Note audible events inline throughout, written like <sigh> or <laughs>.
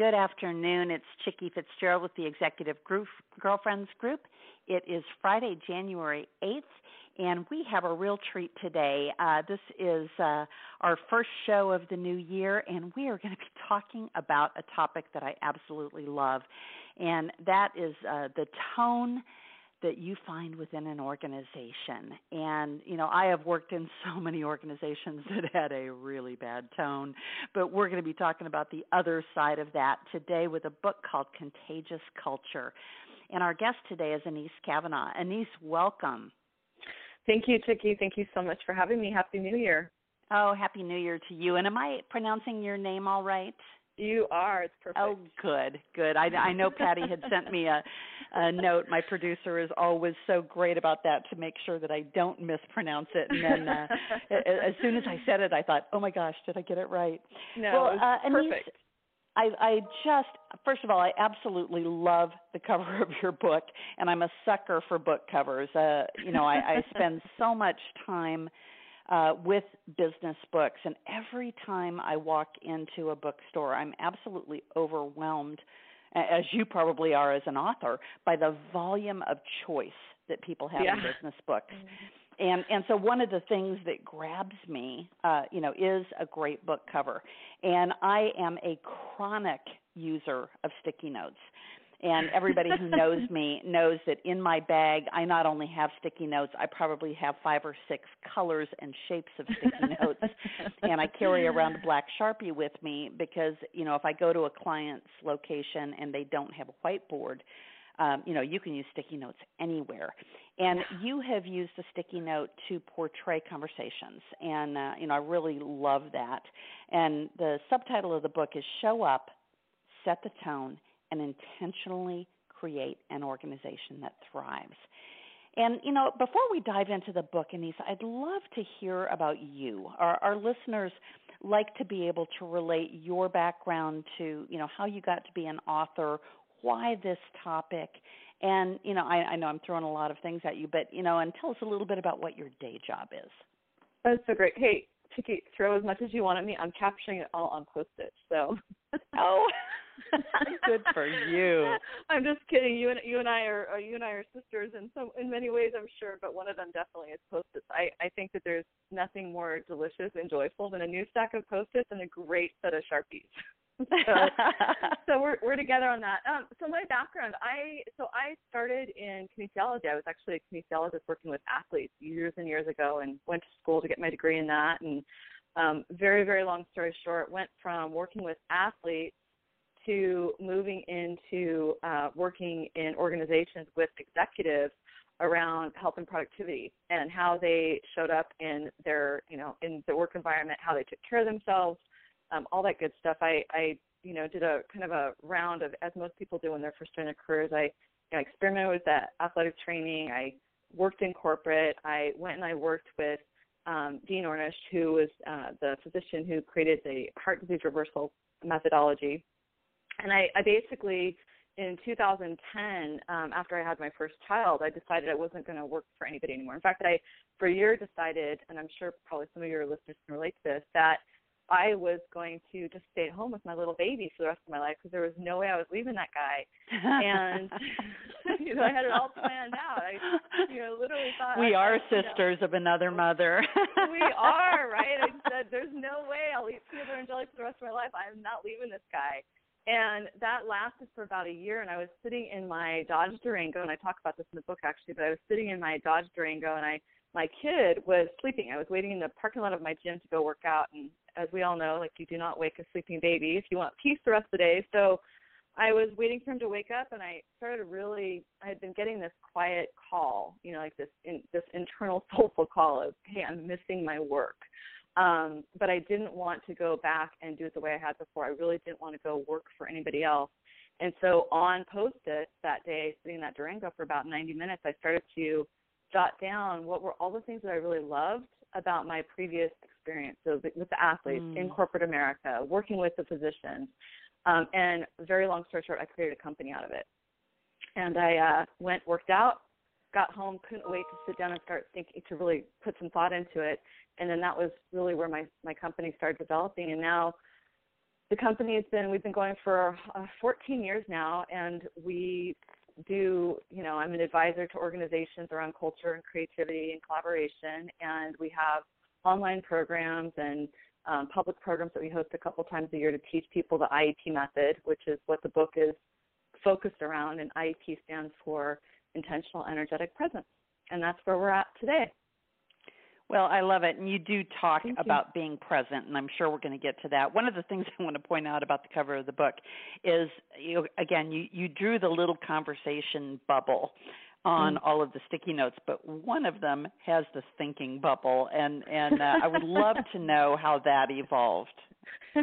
Good afternoon. It's Chicke Fitzgerald with the Executive Group, Girlfriends Group. It is Friday, January 8th, and we have a real treat today. Uh, this is uh, our first show of the new year, and we are going to be <laughs> talking about a topic that I absolutely love, and that is uh, the tone that you find within an organization. And, you know, I have worked in so many organizations <laughs> that had a really bad tone, but we're going to be talking about the other side of that today with a book called Contagious Culture. And our guest today is Anese Cavanaugh. Anese, welcome. Thank you, Chicke. Thank you so much for having me. Happy New Year. Oh, Happy New Year to you. And am I pronouncing your name all right? You are. It's perfect. Oh, good, good. I, I know Patty had sent me a, a note. My producer is always so great about that to make sure that I don't mispronounce it. And then uh, as soon as I said it, I thought, oh my gosh, did I get it right? No, well, uh, perfect. I, I just, first of all, I absolutely love the cover of your book, and I'm a sucker for book covers. Uh, you know, I, I spend so much time uh, with business books. And every time I walk into a bookstore, I'm absolutely overwhelmed, as you probably are as an author, by the volume of choice that people have yeah. in business books. Mm-hmm. And and so one of the things that grabs me, uh, you know, is a great book cover. And I am a chronic user of sticky notes. And everybody who knows me knows that in my bag, I not only have sticky notes, I probably have five or six colors and shapes of sticky <laughs> notes. and I carry around a black Sharpie with me because, you know, if I go to a client's location and they don't have a whiteboard, um, you know, you can use sticky notes anywhere. And you have used a sticky note to portray conversations. And, uh, you know, I really love that. And the subtitle of the book is Show Up, Set the Tone, and intentionally create an organization that thrives. And you know, before we dive into the book, Anese, I'd love to hear about you. Our, our listeners like to be able to relate your background to, you know, how you got to be an author, why this topic, and you know, I, I know I'm throwing a lot of things at you, but you know, and tell us a little bit about what your day job is. That's so great. Hey, Chicke, throw as much as you want at me. I'm capturing it all on post-it. So. oh. <laughs> <laughs> Good for you. I'm just kidding. You and you and I are, you and I are sisters in some in many ways, I'm sure, but one of them definitely is post-its. I I think that there's nothing more delicious and joyful than a new stack of post-its and a great set of sharpies. <laughs> so, <laughs> so we're we're together on that. Um, so my background, I so I started in kinesiology. I was actually a kinesiologist working with athletes years and years ago, and went to school to get my degree in that. And um, very very long story short, went from working with athletes to moving into uh, working in organizations with executives around health and productivity and how they showed up in their you know in the work environment how they took care of themselves um, all that good stuff. I i you know did a kind of a round of as most people do when they're first starting their careers i you know, experimented with that athletic training. I worked in corporate. I went and i worked with um, dean ornish who was uh, the physician who created the heart disease reversal methodology and I, I basically in 2010, um, after I had my first child, I decided I wasn't going to work for anybody anymore. In fact, I for a year decided, and I'm sure probably some of your listeners can relate to this, that I was going to just stay at home with my little baby for the rest of my life because there was no way I was leaving that guy. And <laughs> <laughs> you know, I had it all planned out. I, you know, literally thought we are sisters know, of another mother. we are, right? I <laughs> said, "There's no way I'll eat peanut butter and jelly for the rest of my life. I'm not leaving this guy." And that lasted for about a year. And I was sitting in my Dodge Durango, and I talk about this in the book actually. But I was sitting in my Dodge Durango, and I my kid was sleeping. I was waiting in the parking lot of my gym to go work out. And as we all know, like you do not wake a sleeping baby if you want peace the rest of the day. So I was waiting for him to wake up, and I started really. I had been getting this quiet call, you know, like this in, this internal <laughs> soulful call of, "Hey, I'm missing my work." Um, but I didn't want to go back and do it the way I had before. I really didn't want to go work for anybody else. And so on post-it that day, sitting in that Durango for about 90 minutes, I started to jot down what were all the things that I really loved about my previous experience. So with the athletes mm. in corporate America, working with the physicians, um, and very long story short, I created a company out of it. And I uh, went, worked out, got home, couldn't wait to sit down and start thinking to really put some thought into it. And then that was really where my my company started developing. And now the company has been we've been going for uh, 14 years now, and we do you know I'm an advisor to organizations around culture and creativity and collaboration, and we have online programs and um, public programs that we host a couple times a year to teach people the IEP method, which is what the book is focused around. And IEP stands for intentional energetic presence. And that's where we're at today. Well, I love it. And you do talk Thank about you. being present, and I'm sure we're going to get to that. One of the things <laughs> I want to point out about the cover of the book is, you again, you, you drew the little conversation bubble on mm. all of the sticky notes, but one of them has the thinking bubble, and and uh, I would love to <laughs> know how that evolved. <laughs> uh,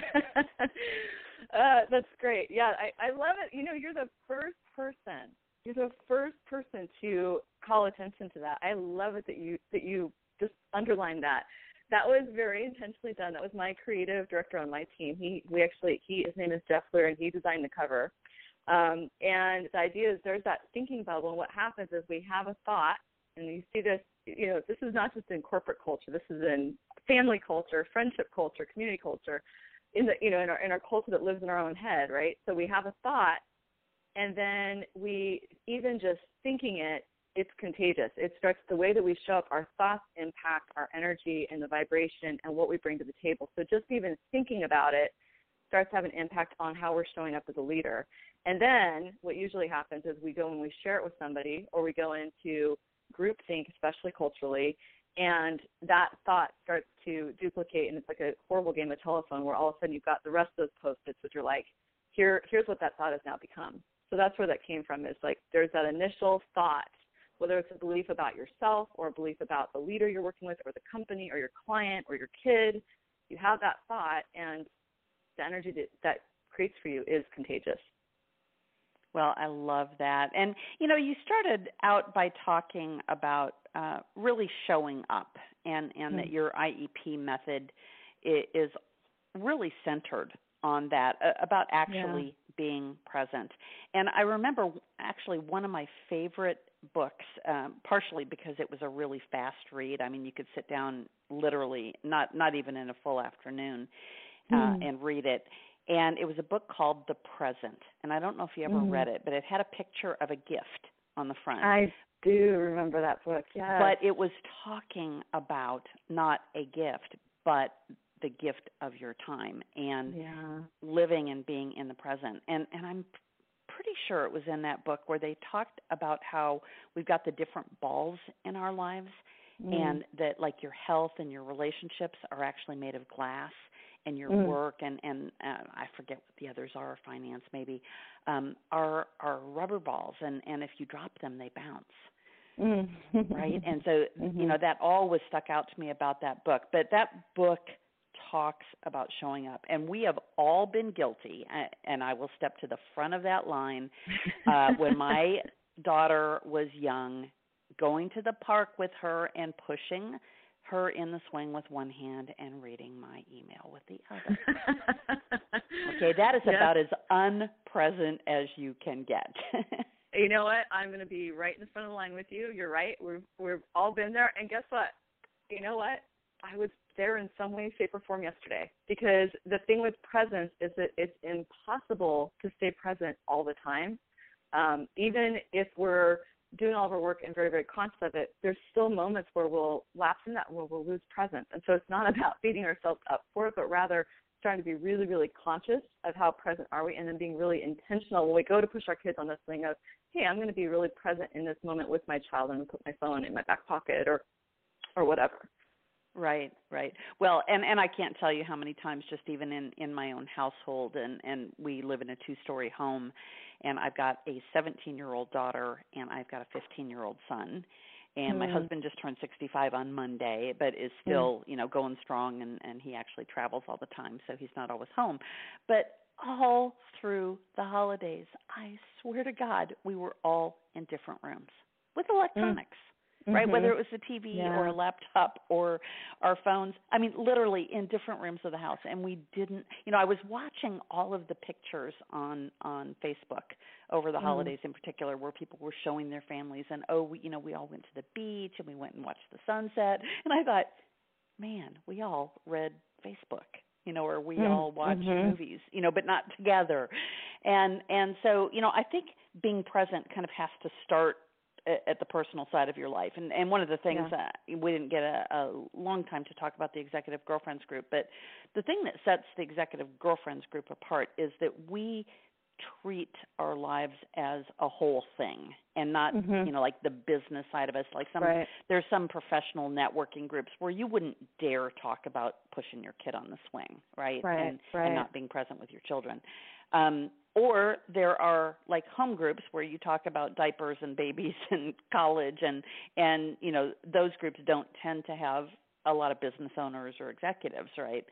that's great. Yeah, I, I love it. You know, you're the first person you're the first person to call attention to that. I love it that you that you just underlined that. That was very intentionally done. That was my creative director on my team. He we actually he his name is Jeff Lear and he designed the cover. Um, and the idea is there's that thinking bubble and what happens is we have a thought and you see this you know, this is not just in corporate culture, this is in family culture, friendship culture, community culture, in the you know, in our in our culture that lives in our own head, right? So we have a thought and then we even just thinking it it's contagious. It starts the way that we show up our thoughts impact our energy and the vibration and what we bring to the table. So just even thinking about it starts to have an impact on how we're showing up as a leader. And then what usually happens is we go and we share it with somebody or we go into group think especially culturally and that thought starts to duplicate and it's like a horrible game of telephone where all of a sudden you've got the rest of those post-its which are like here here's what that thought has now become so that's where that came from is like there's that initial thought, whether it's a belief about yourself or a belief about the leader you're working with or the company or your client or your kid, you have that thought and the energy that, that creates for you is contagious. Well, I love that. And you know, you started out by talking about uh, really showing up, and and mm-hmm. that your IEP method is really centered on that uh, about actually yeah being present. And I remember actually one of my favorite books, um, partially because it was a really fast read. I mean, you could sit down literally, not not even in a full afternoon, uh, mm. and read it. And it was a book called The Present. And I don't know if you ever mm. read it, but it had a picture of a gift on the front. I do remember that book. Yeah. But it was talking about not a gift, but the gift of your time and yeah. living and being in the present. And and I'm pretty sure it was in that book where they talked about how we've got the different balls in our lives mm. and that like your health and your relationships are actually made of glass and your mm. work and and uh, I forget what the others are finance maybe um are are rubber balls and and if you drop them they bounce mm. right and <laughs> so mm-hmm. you know that all was stuck out to me about that book but that book talks about showing up. And we have all been guilty, and I will step to the front of that line. Uh, when <laughs> my daughter was young, going to the park with her and pushing her in the swing with one hand and reading my email with the other. <laughs> okay, that is yes. about as unpresent as you can get. <laughs> you know what? I'm going to be right in the front of the line with you. You're right. We've we've all been there, and guess what? You know what? I was there in some way, shape, or form yesterday. Because the thing with presence is that it's impossible to stay present all the time. Um, even if we're doing all of our work and very, very conscious of it, there's still moments where we'll lapse in that where we'll lose presence. And so it's not <laughs> about beating ourselves up for it, but rather trying to be really, really conscious of how present are we and then being really intentional when we go to push our kids on this thing of, hey, I'm going to be really present in this moment with my child and put my phone in my back pocket or or whatever. Right, right. Well, and and I can't tell you how many times just even in in my own household and and we live in a two-story home and I've got a 17-year-old daughter and I've got a 15-year-old son and mm. my husband just turned 65 on Monday, but is Hmm. still, mm. you know, going strong and and he actually travels all the time, so he's not always home. But all through the holidays, I swear to God, we were all in different rooms with electronics. Mm right? Mm-hmm. Whether it was the TV yeah. or a laptop or our phones. I mean, literally in different rooms of the house, and we didn't. You know, I was watching all of the pictures on on Facebook over the mm. holidays, in particular, where people were showing their families, and oh, we, you know, we all went to the beach and we went and watched the sunset, and I thought, man, we all read Facebook you know, or we mm, all watch mm-hmm. movies, you know, but not together. And and so, you know, I think being present kind of has to start at the personal side of your life. And and one of the things yeah. uh, we didn't get a, a long time to talk about the executive girlfriends group, but the thing that sets the executive girlfriends group apart is that we treat our lives as a whole thing and not mm-hmm. you know like the business side of us like some right. there's some professional networking groups where you wouldn't dare talk about pushing your kid on the swing right, right. and right. and not being present with your children um or there are like home groups where you talk about diapers and babies <laughs> and college and and you know those groups don't tend to have a lot of business owners or executives right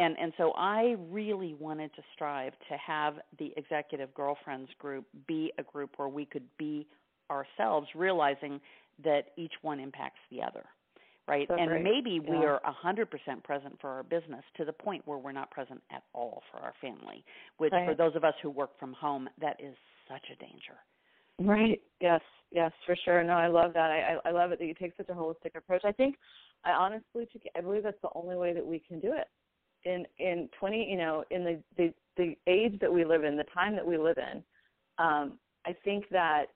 and and so i really wanted to strive to have the executive girlfriends group be a group where we could be ourselves realizing that each one impacts the other right? So and great. maybe yeah. we are a hundred percent present for our business to the point where we're not present at all for our family which right. for those of us who work from home that is such a danger. Right. Yes. Yes for sure. No i love that. I i love it that you take such a holistic approach. I think i honestly i believe that's the only way that we can do it in in 20 you know in the the the age that we live in the time that we live in um i think that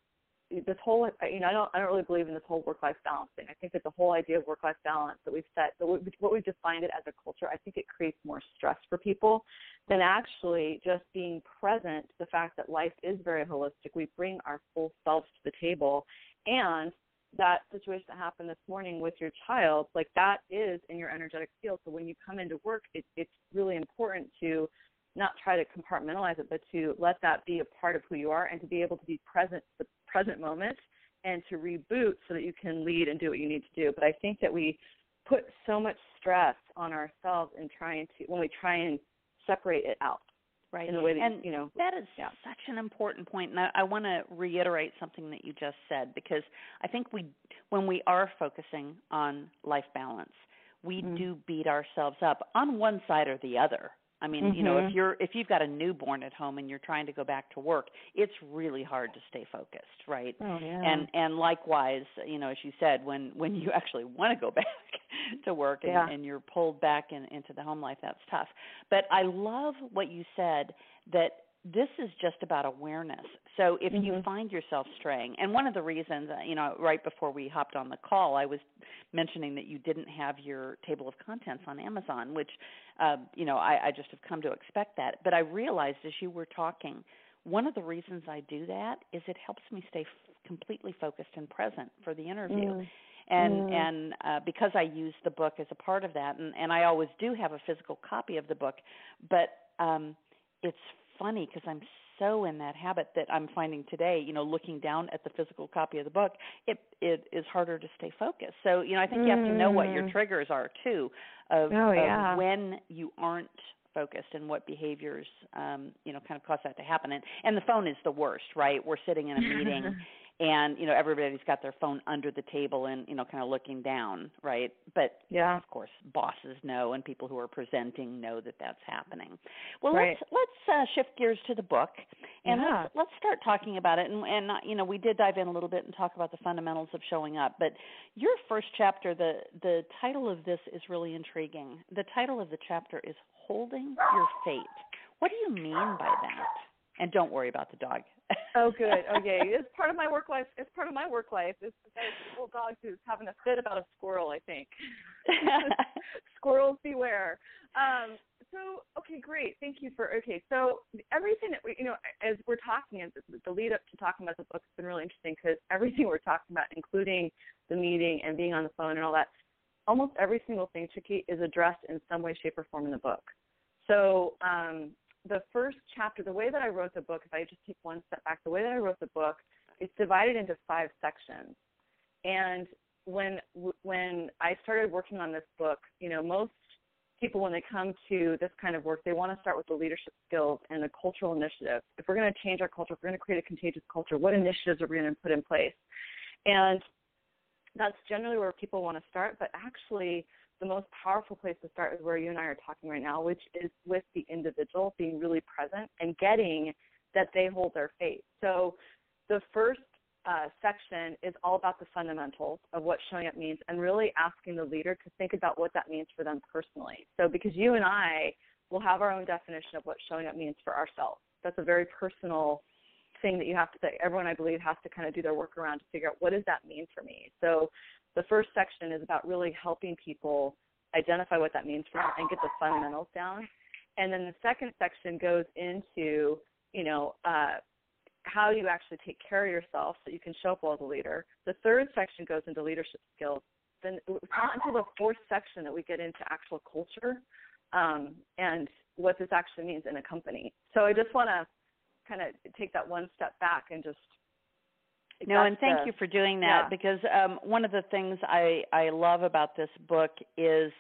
this whole you know I don't I don't really believe in this whole work life balance thing. I think that the whole idea of work life balance that we've set that what we've defined it as a culture, I think it creates more stress for people than actually just being present. The fact that life is very holistic, we bring our full selves to the table, and that situation that happened this morning with your child, like that is in your energetic field. So when you come into work, it, it's really important to not try to compartmentalize it, but to let that be a part of who you are and to be able to be present the present moment and to reboot so that you can lead and do what you need to do. But I think that we put so much stress on ourselves in trying to when we try and separate it out. Right. In the way that and you know that is yeah. such an important point and I, I want to reiterate something that you just said because I think we when we are focusing on life balance, we mm-hmm. do beat ourselves up on one side or the other I mean, mm-hmm. you know, if you're if you've got a newborn at home and you're trying to go back to work, it's really hard to stay focused, right? Oh, yeah. And and likewise, you know, as you said, when when you <laughs> actually want to go back <laughs> to work and, yeah. and you're pulled back in, into the home life, that's tough. But I love what you said that this is just about awareness. So if mm-hmm. you find yourself straying, and one of the reasons, uh, you know, right before we hopped on the call, I was mentioning that you didn't have your table of contents on Amazon, which, uh, you know, I, I just have come to expect that. But I realized as you were talking, one of the reasons I do that is it helps me stay f- completely focused and present for the interview. Mm. And and uh, because I use the book as a part of that, and, and I always do have a physical copy of the book, but um, it's funny because I'm so in that habit that I'm finding today, you know, looking down at the physical copy of the book, it it is harder to stay focused. So, you know, I think you have to know what your triggers are too of, oh, yeah. of when you aren't focused and what behaviors um, you know, kind of cause that to happen. And and the phone is the worst, right? We're sitting in a meeting <laughs> and you know everybody's got their phone under the table and you know kind of looking down right? But yeah. of course bosses know and people who are presenting know that that's happening. Well right. let's let's uh, shift gears to the book and yeah. let's let's start talking about it. And and uh, you know we did dive in a little bit and talk about the fundamentals of showing up but your first chapter the the title of this is really intriguing. The title of the chapter is holding your fate. What do you mean by that and don't worry about the dog. <laughs> oh, good. Okay, it's part of my work life. It's part of my work life. It's this little dog who's having a fit about a squirrel. I think. <laughs> Squirrels beware. Um, so, okay, great. Thank you for. Okay, so everything that we, you know, as we're talking, as the lead up to talking about the book has been really interesting because everything we're talking about, including the meeting and being on the phone and all that, almost every single thing, Chicke, is addressed in some way, shape, or form in the book. So, um, the first chapter, the way that I wrote the book, if I just take one step back, the way that I wrote the book, it's divided into five sections. And when when I started working on this book, you know, most people when they come to this kind of work, they want to start with the leadership skills and the cultural initiative. If we're going to change our culture, if we're going to create a contagious culture, what initiatives are we going to put in place? And that's generally where people want to start, but actually the most powerful place to start is where you and I are talking right now, which is with the individual being really present and getting that they hold their faith. So the first uh, section is all about the fundamentals of what showing up means and really asking the leader to think about what that means for them personally. So, because you and I will have our own definition of what showing up means for ourselves. That's a very personal thing that you have to, that everyone I believe has to kind of do their work around to figure out what does that mean for me. So, the first section is about really helping people identify what that means for them and get the fundamentals down. And then the second section goes into, you know, uh, how you actually take care of yourself so you can show up well as a leader. The third section goes into leadership skills. Then it's not until the fourth section that we get into actual culture um, and what this actually means in a company. So I just want to kind of take that one step back and just no, and thank the, you for doing that yeah. because um, one of the things I I love about this book is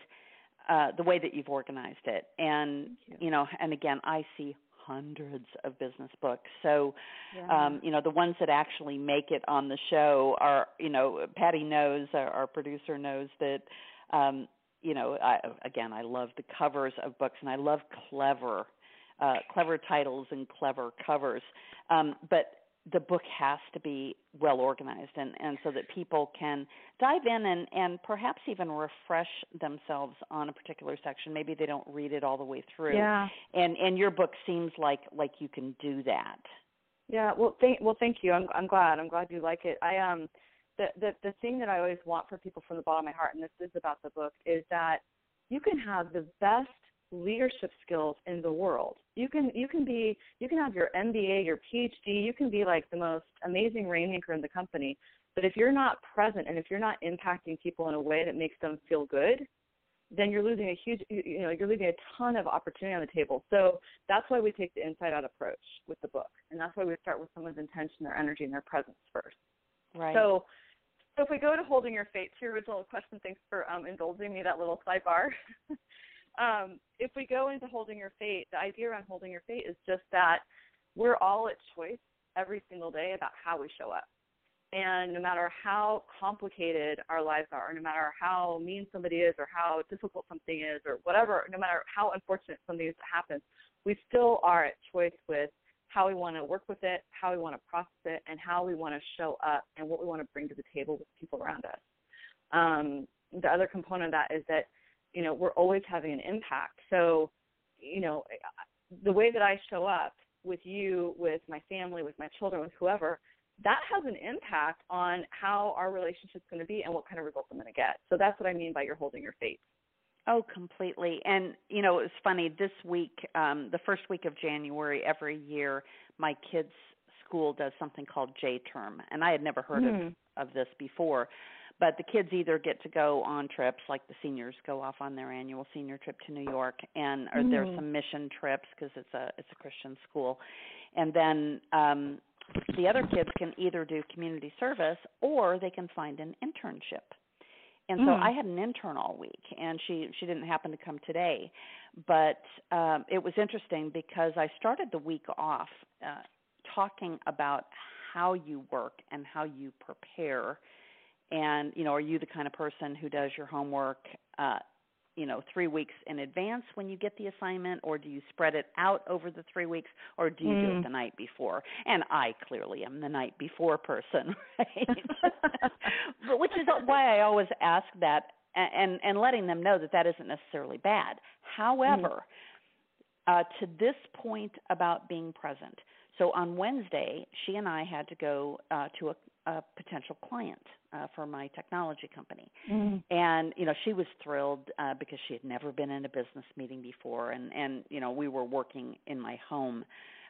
uh, the way that you've organized it, and you. you know, and again, I see hundreds of business books. So, yeah. um, you know, the ones that actually make it on the show are, you know, Patty knows, our, our producer knows that, um, you know, I, again, I love the covers of books and I love clever, uh, clever titles and clever covers. Um, but the book has to be well organized and, and so that people can dive in and, and perhaps even refresh themselves on a particular section. Maybe they don't read it all the way through. Yeah. And and your book seems like like you can do that. Yeah, well thank well thank you. I'm I'm glad. I'm glad you like it. I um the the the thing that I always want for people from the bottom of my heart and this is about the book is that you can have the best leadership skills in the world. You can you can be you can have your MBA, your PhD, you can be like the most amazing rainmaker in the company, but if you're not present and if you're not impacting people in a way that makes them feel good, then you're losing a huge you know you're leaving a ton of opportunity on the table. So that's why we take the inside out approach with the book, and that's why we start with someone's intention, their energy, and their presence first. Right. So. So if we go to holding your fate, to your original question, thanks for um, indulging me that little sidebar. <laughs> um, if we go into holding your fate, the idea around holding your fate is just that we're all at choice every single day about how we show up. And no matter how complicated our lives are, no matter how mean somebody is, or how difficult something is, or whatever, no matter how unfortunate something happens, we still are at choice with how we want to work with it, how we want to process it, and how we want to show up and what we want to bring to the table with people around us. Um, the other component of that is that you know we're always having an impact so you know the way that i show up with you with my family with my children with whoever that has an impact on how our relationship's going to be and what kind of results i'm going to get so that's what i mean by you're holding your fate Oh, completely. And you know, it was funny this week, um the first week of January every year, my kids' school does something called J term, and I had never heard mm. of Hmm. of this before but the kids either get to go on trips like the seniors go off on their annual senior trip to New York and or mm. there's some mission trips because it's a it's a Christian school and then um the other kids can either do community service or they can find an internship and so mm. I had an intern all week and she she didn't happen to come today but um it was interesting because I started the week off uh talking about how you work and how you prepare and you know are you the kind of person who does your homework uh you know 3 weeks in advance when you get the assignment or do you spread it out over the 3 weeks or do you mm. do it the night before and I clearly am the night before person <laughs> right <laughs> but which is why I always ask that and and letting them know that that isn't necessarily bad however mm. uh to this point about being present so on Wednesday, she and I had to go uh, to a, a potential client uh, for my technology company, mm. and you know she was thrilled uh, because she had never been in a business meeting before, and and you know we were working in my home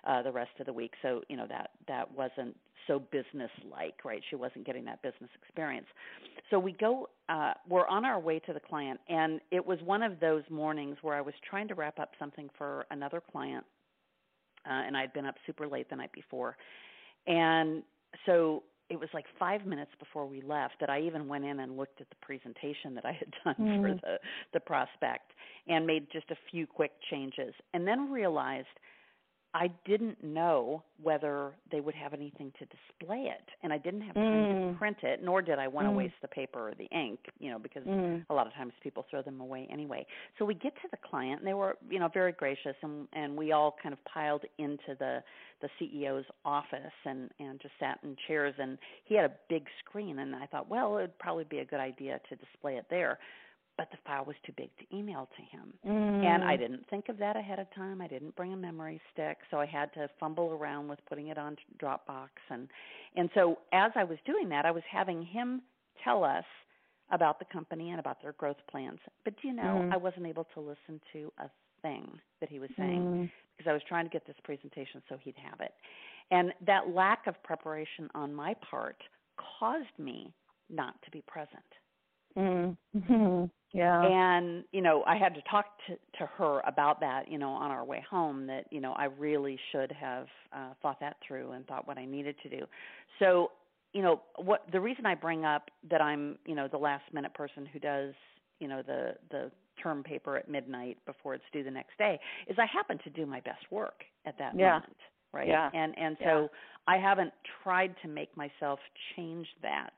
uh, the rest of the week, so you know that that wasn't so business like, right? She wasn't getting that business experience. So we go, uh, we're on our way to the client, and it was one of those mornings where I was trying to wrap up something for another client uh, and I'd been up super late the night before. And so it was like five minutes before we left that I even went in and looked at the presentation that I had <laughs> done Mm. for the the prospect and made just a few quick changes, and then realized I didn't know whether they would have anything to display it, and I didn't have time to Mm. print it, nor did I want to Mm. waste the paper or the ink, you know, because Mm. a lot of times people throw them away anyway. So we get to the client and they were, you know, very gracious and and we all kind of piled into the the CEO's office and and just sat in chairs and he had a big screen and I thought, well, it would probably be a good idea to display it there. But the file was too big to email to him. And I Mm. didn't think of that ahead of time. I didn't bring a memory stick, so I had to fumble around with putting it on Dropbox and and so as I was doing that, I was having him tell us about the company and about their growth plans. But do you know, Mm. I wasn't able to listen to a thing that he was saying Mm. because I was trying to get this presentation so he'd have it. And that lack of preparation on my part caused me not to be present. Mm. Mhm. <laughs> Yeah. And, you know, I had to talk to to her about that, you know, on our way home that, you know, I really should have uh thought that through and thought what I needed to do. So, you know, what the reason I bring up that I'm, you know, the last minute person who does, you know, the the term paper at midnight before it's due the next day is I happen to do my best work at that Yeah. moment, right? Yeah. And and so Yeah. I haven't tried to make myself change that,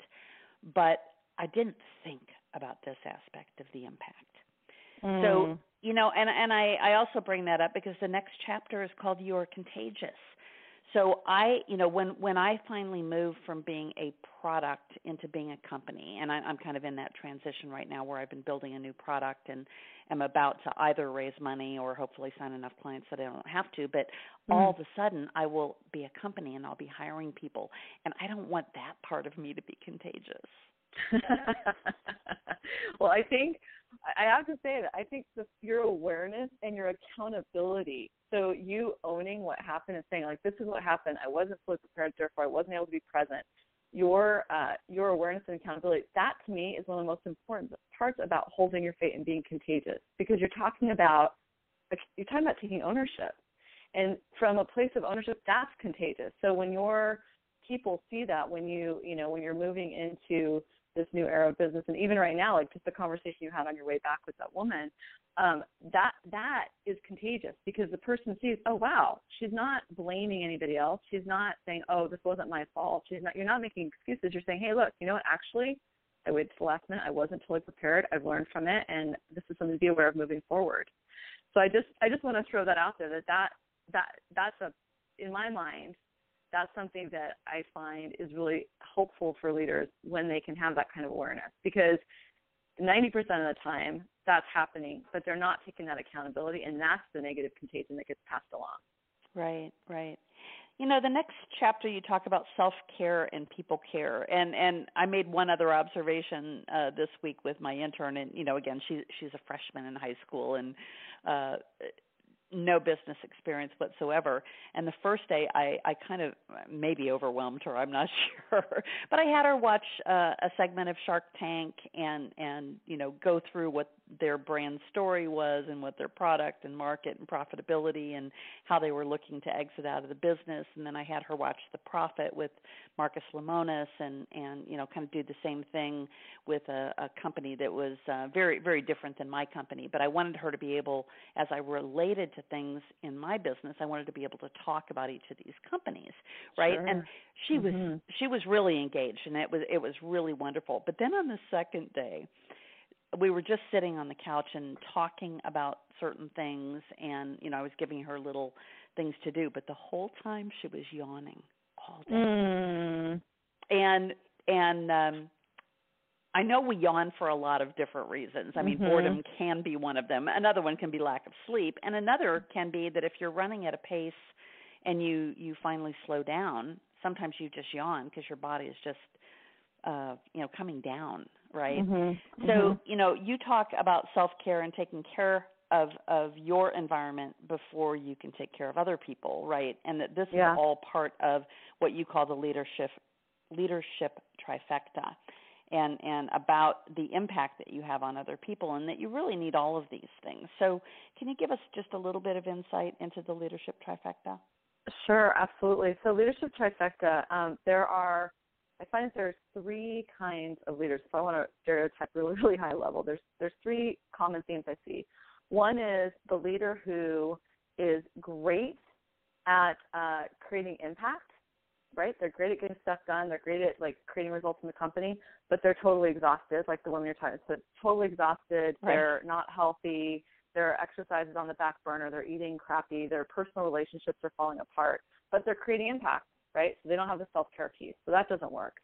but I didn't think about this aspect of the impact. So Mm. you know, and and I I also bring that up because the next chapter is called "You Are Contagious." So I, you know, when when I finally moved from being a product into being a company, and I, I'm kind of in that transition right now where I've been building a new product and am about to either raise money or hopefully sign enough clients that I don't have to. But all of a sudden, I will be a company and I'll be hiring people, and I don't want that part of me to be contagious. <laughs> well, I think I have to say that I think the your awareness and your accountability. So you owning what happened and saying like, "This is what happened. I wasn't fully prepared, therefore I wasn't able to be present." Your uh, your awareness and accountability. That to me is one of the most important parts about holding your fate and being contagious because you're talking about you're talking about taking ownership, and from a place of ownership, that's contagious. So when your people see that, when you you know when you're moving into this new era of business and even right now like just the conversation you had on your way back with that woman um that that is contagious because the person sees oh wow she's not blaming anybody else. She's not saying oh this wasn't my fault. She's not you're not making excuses. You're saying hey look you know what? Actually i waited to last minute. I wasn't totally prepared. I've learned from it and this is something to be aware of moving forward. So i just i just want to throw that out there that that that that's a in my mind that's something that I find is really hopeful for leaders when they can have that kind of awareness because 90% of the time that's happening, but they're not taking that accountability, and that's the negative contagion that gets passed along. Right, right. You know, the next chapter you talk about self-care and people care. And and I made one other observation uh this week with my intern and you know, again, she she's a freshman in high school and uh no business experience whatsoever. And the first day, I, I kind of maybe overwhelmed her. I'm not <laughs> sure, but I had her watch uh, a segment of Shark Tank and and you know go through what their brand story was and what their product and market and profitability and how they were looking to exit out of the business. And then I had her watch The Profit with Marcus Lemonis and and you know kind of do the same thing with a, a company that was uh, very very different than my company. But I wanted her to be able, as I related to things in my business, I wanted to be able to talk about each of these companies, right? Sure. And she Mhm. was she was really engaged, and it was it was really wonderful. But then on the second day, we were just sitting on the couch and talking about certain things, and you know I was giving her little things to do, but the whole time she was yawning all day Mm. and and um I know we yawn for a lot of different reasons. I mean, Mhm. boredom can be one of them. Another one can be lack of sleep, and another can be that if you're running at a pace and you you finally slow down, sometimes you just yawn because your body is just uh, you know, coming down, right? Mhm. So, Mhm. you know, you talk about self-care and taking care of of your environment before you can take care of other people, right? And that this Yeah. is all part of what you call the leadership leadership trifecta. And and about the impact that you have on other people and that you really need all of these things. So, can you give us just a little bit of insight into the leadership trifecta? Sure, absolutely. So leadership trifecta, um, there are I find that there's three kinds of leaders. If I want to stereotype really, <laughs> really high level, there's there's three common themes I see. One is the leader who is great at uh, creating impact, right? They're great at getting stuff done. They're great at like creating results in the company, but they're totally exhausted, like the woman you're talking. So totally exhausted. Right. They're not healthy. Their exercise is on the back burner. They're eating crappy. Their personal relationships are falling apart, but they're creating impact, right? So they don't have the self care piece. So that doesn't work.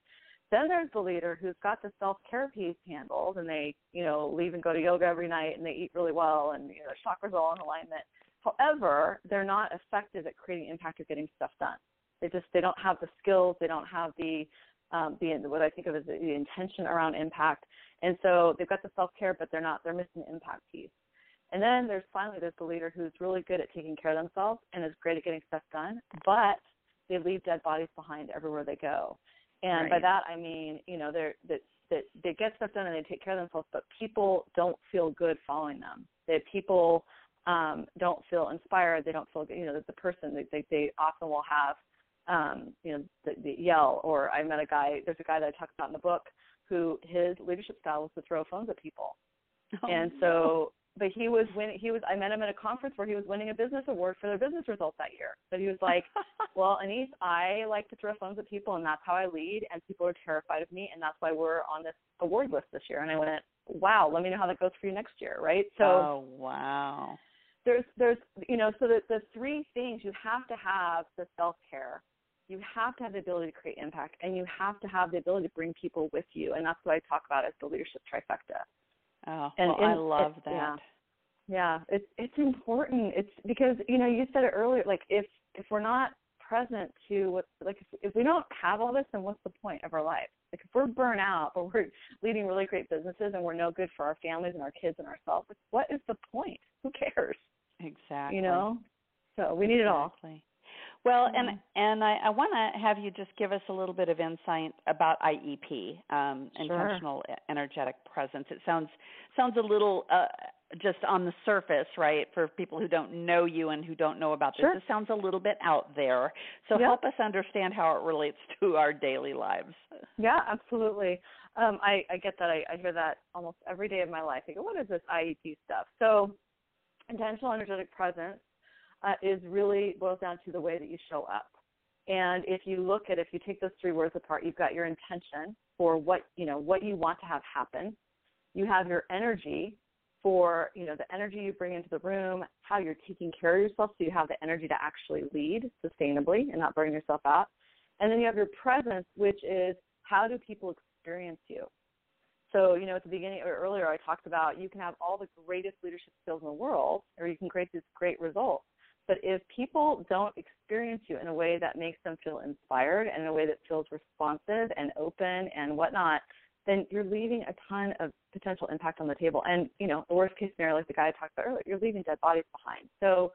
Then there's the leader who's got the self care piece handled, and they, you know, leave and go to yoga every night, and they eat really well, and you know, chakras all in alignment. However, they're not effective at creating impact or getting stuff done. They just they don't have the skills. They don't have the um, the what I think of as the, the intention around impact. And so they've got the self care, but they're not. They're missing the impact piece. And then there's finally there's the leader who's really good at taking care of themselves and is great at getting stuff done, but they leave dead bodies behind everywhere they go. And right. by that I mean, you know, they're that that they get stuff done and they take care of themselves, but people don't feel good following them. That people um, don't feel inspired. They don't feel, you know, that the person they, they they often will have um, you know, the, the yell. Or I met a guy. There's a guy that I talked about in the book who his leadership style was to throw phones at people. <laughs> Oh, and so. But he was winning. He was. I met him at a conference where he was winning a business award for their business results that year. But he was like, <laughs> "Well, Anese, I like to throw phones at people, and that's how I lead. And people are terrified of me, and that's why we're on this award list this year." And I went, "Wow, let me know how that goes for you next year, right?" So, oh wow. There's, there's, you know, so the the three things you have to have the self care you have to have the ability to create impact and you have to have the ability to bring people with you and that's what i talk about as the leadership trifecta oh and, well, i love it, that yeah, yeah it's it's important. It's because you know you said it earlier like if if we're not present to what like if, if we don't have all this then what's the point of our life like if we're burnt out <laughs> but we're leading really great businesses and we're no good for our families and our kids and ourselves what is the point? Who cares? Exactly. You know? So we need it all well, and mm-hmm. and I, I want to have you just give us a little bit of insight about IEP, um, sure. intentional energetic presence. It sounds sounds a little uh, just on the surface, right? For people who don't know you and who don't know about this, sure. it sounds a little bit out there. So help us understand how it relates to our daily lives. Yeah, absolutely. Um, I, I get that. I, I hear that almost every day of my life. I go, what is this IEP stuff? So, intentional energetic presence uh, is really boils down to the way that you show up. And if you look at if you take those three words apart, you've got your intention for what you know what you want to have happen. You have your energy for you know the energy you bring into the room, how you're taking care of yourself, so you have the energy to actually lead sustainably and not burn yourself out. And then you have your presence, which is how do people experience you? So, you know, at the beginning or earlier, I talked about you can have all the greatest leadership skills in the world, or you can create these great results. But if people don't experience you in a way that makes them feel inspired and in a way that feels responsive and open and whatnot, then you're leaving a ton of potential impact on the table. And, you know, the worst case scenario, like the guy I talked about earlier, you're leaving dead bodies behind. So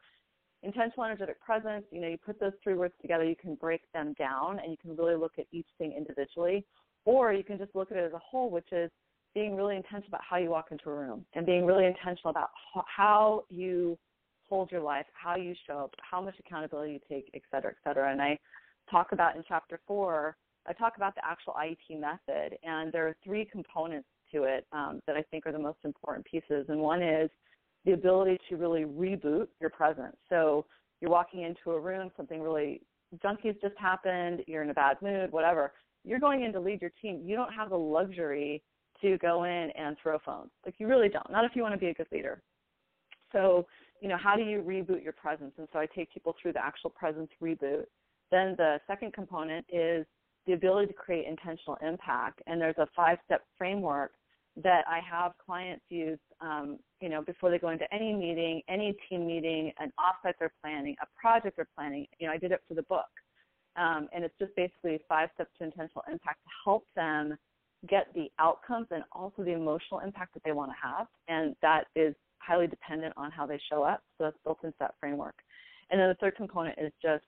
intentional energetic presence, you know, you put those three words together, you can break them down and you can really look at each thing individually. Or you can just look at it as a whole, which is being really intentional about how you walk into a room and being really intentional about how you hold your life, how you show up, how much accountability you take, et cetera, et cetera. And I talk about in chapter four, I talk about the actual IEP method, and there are three components to it um, that I think are the most important pieces. And one is the ability to really reboot your presence. So you're walking into a room, something really junky's just happened, you're in a bad mood, whatever. You're going in to lead your team. You don't have the luxury to go in and throw phones. Like you really don't. Not if you want to be a good leader. So you know, how do you reboot your presence? And so I take people through the actual presence reboot. Then the second component is the ability to create intentional impact. And there's a five step framework that I have clients use, um, you know, before they go into any meeting, any team meeting, an offsite they're planning, a project they're planning. You know, I did it for the book. Um, and it's just basically five steps to intentional impact to help them get the outcomes and also the emotional impact that they want to have. And that is highly dependent on how they show up. So that's built into that framework. And then the third component is just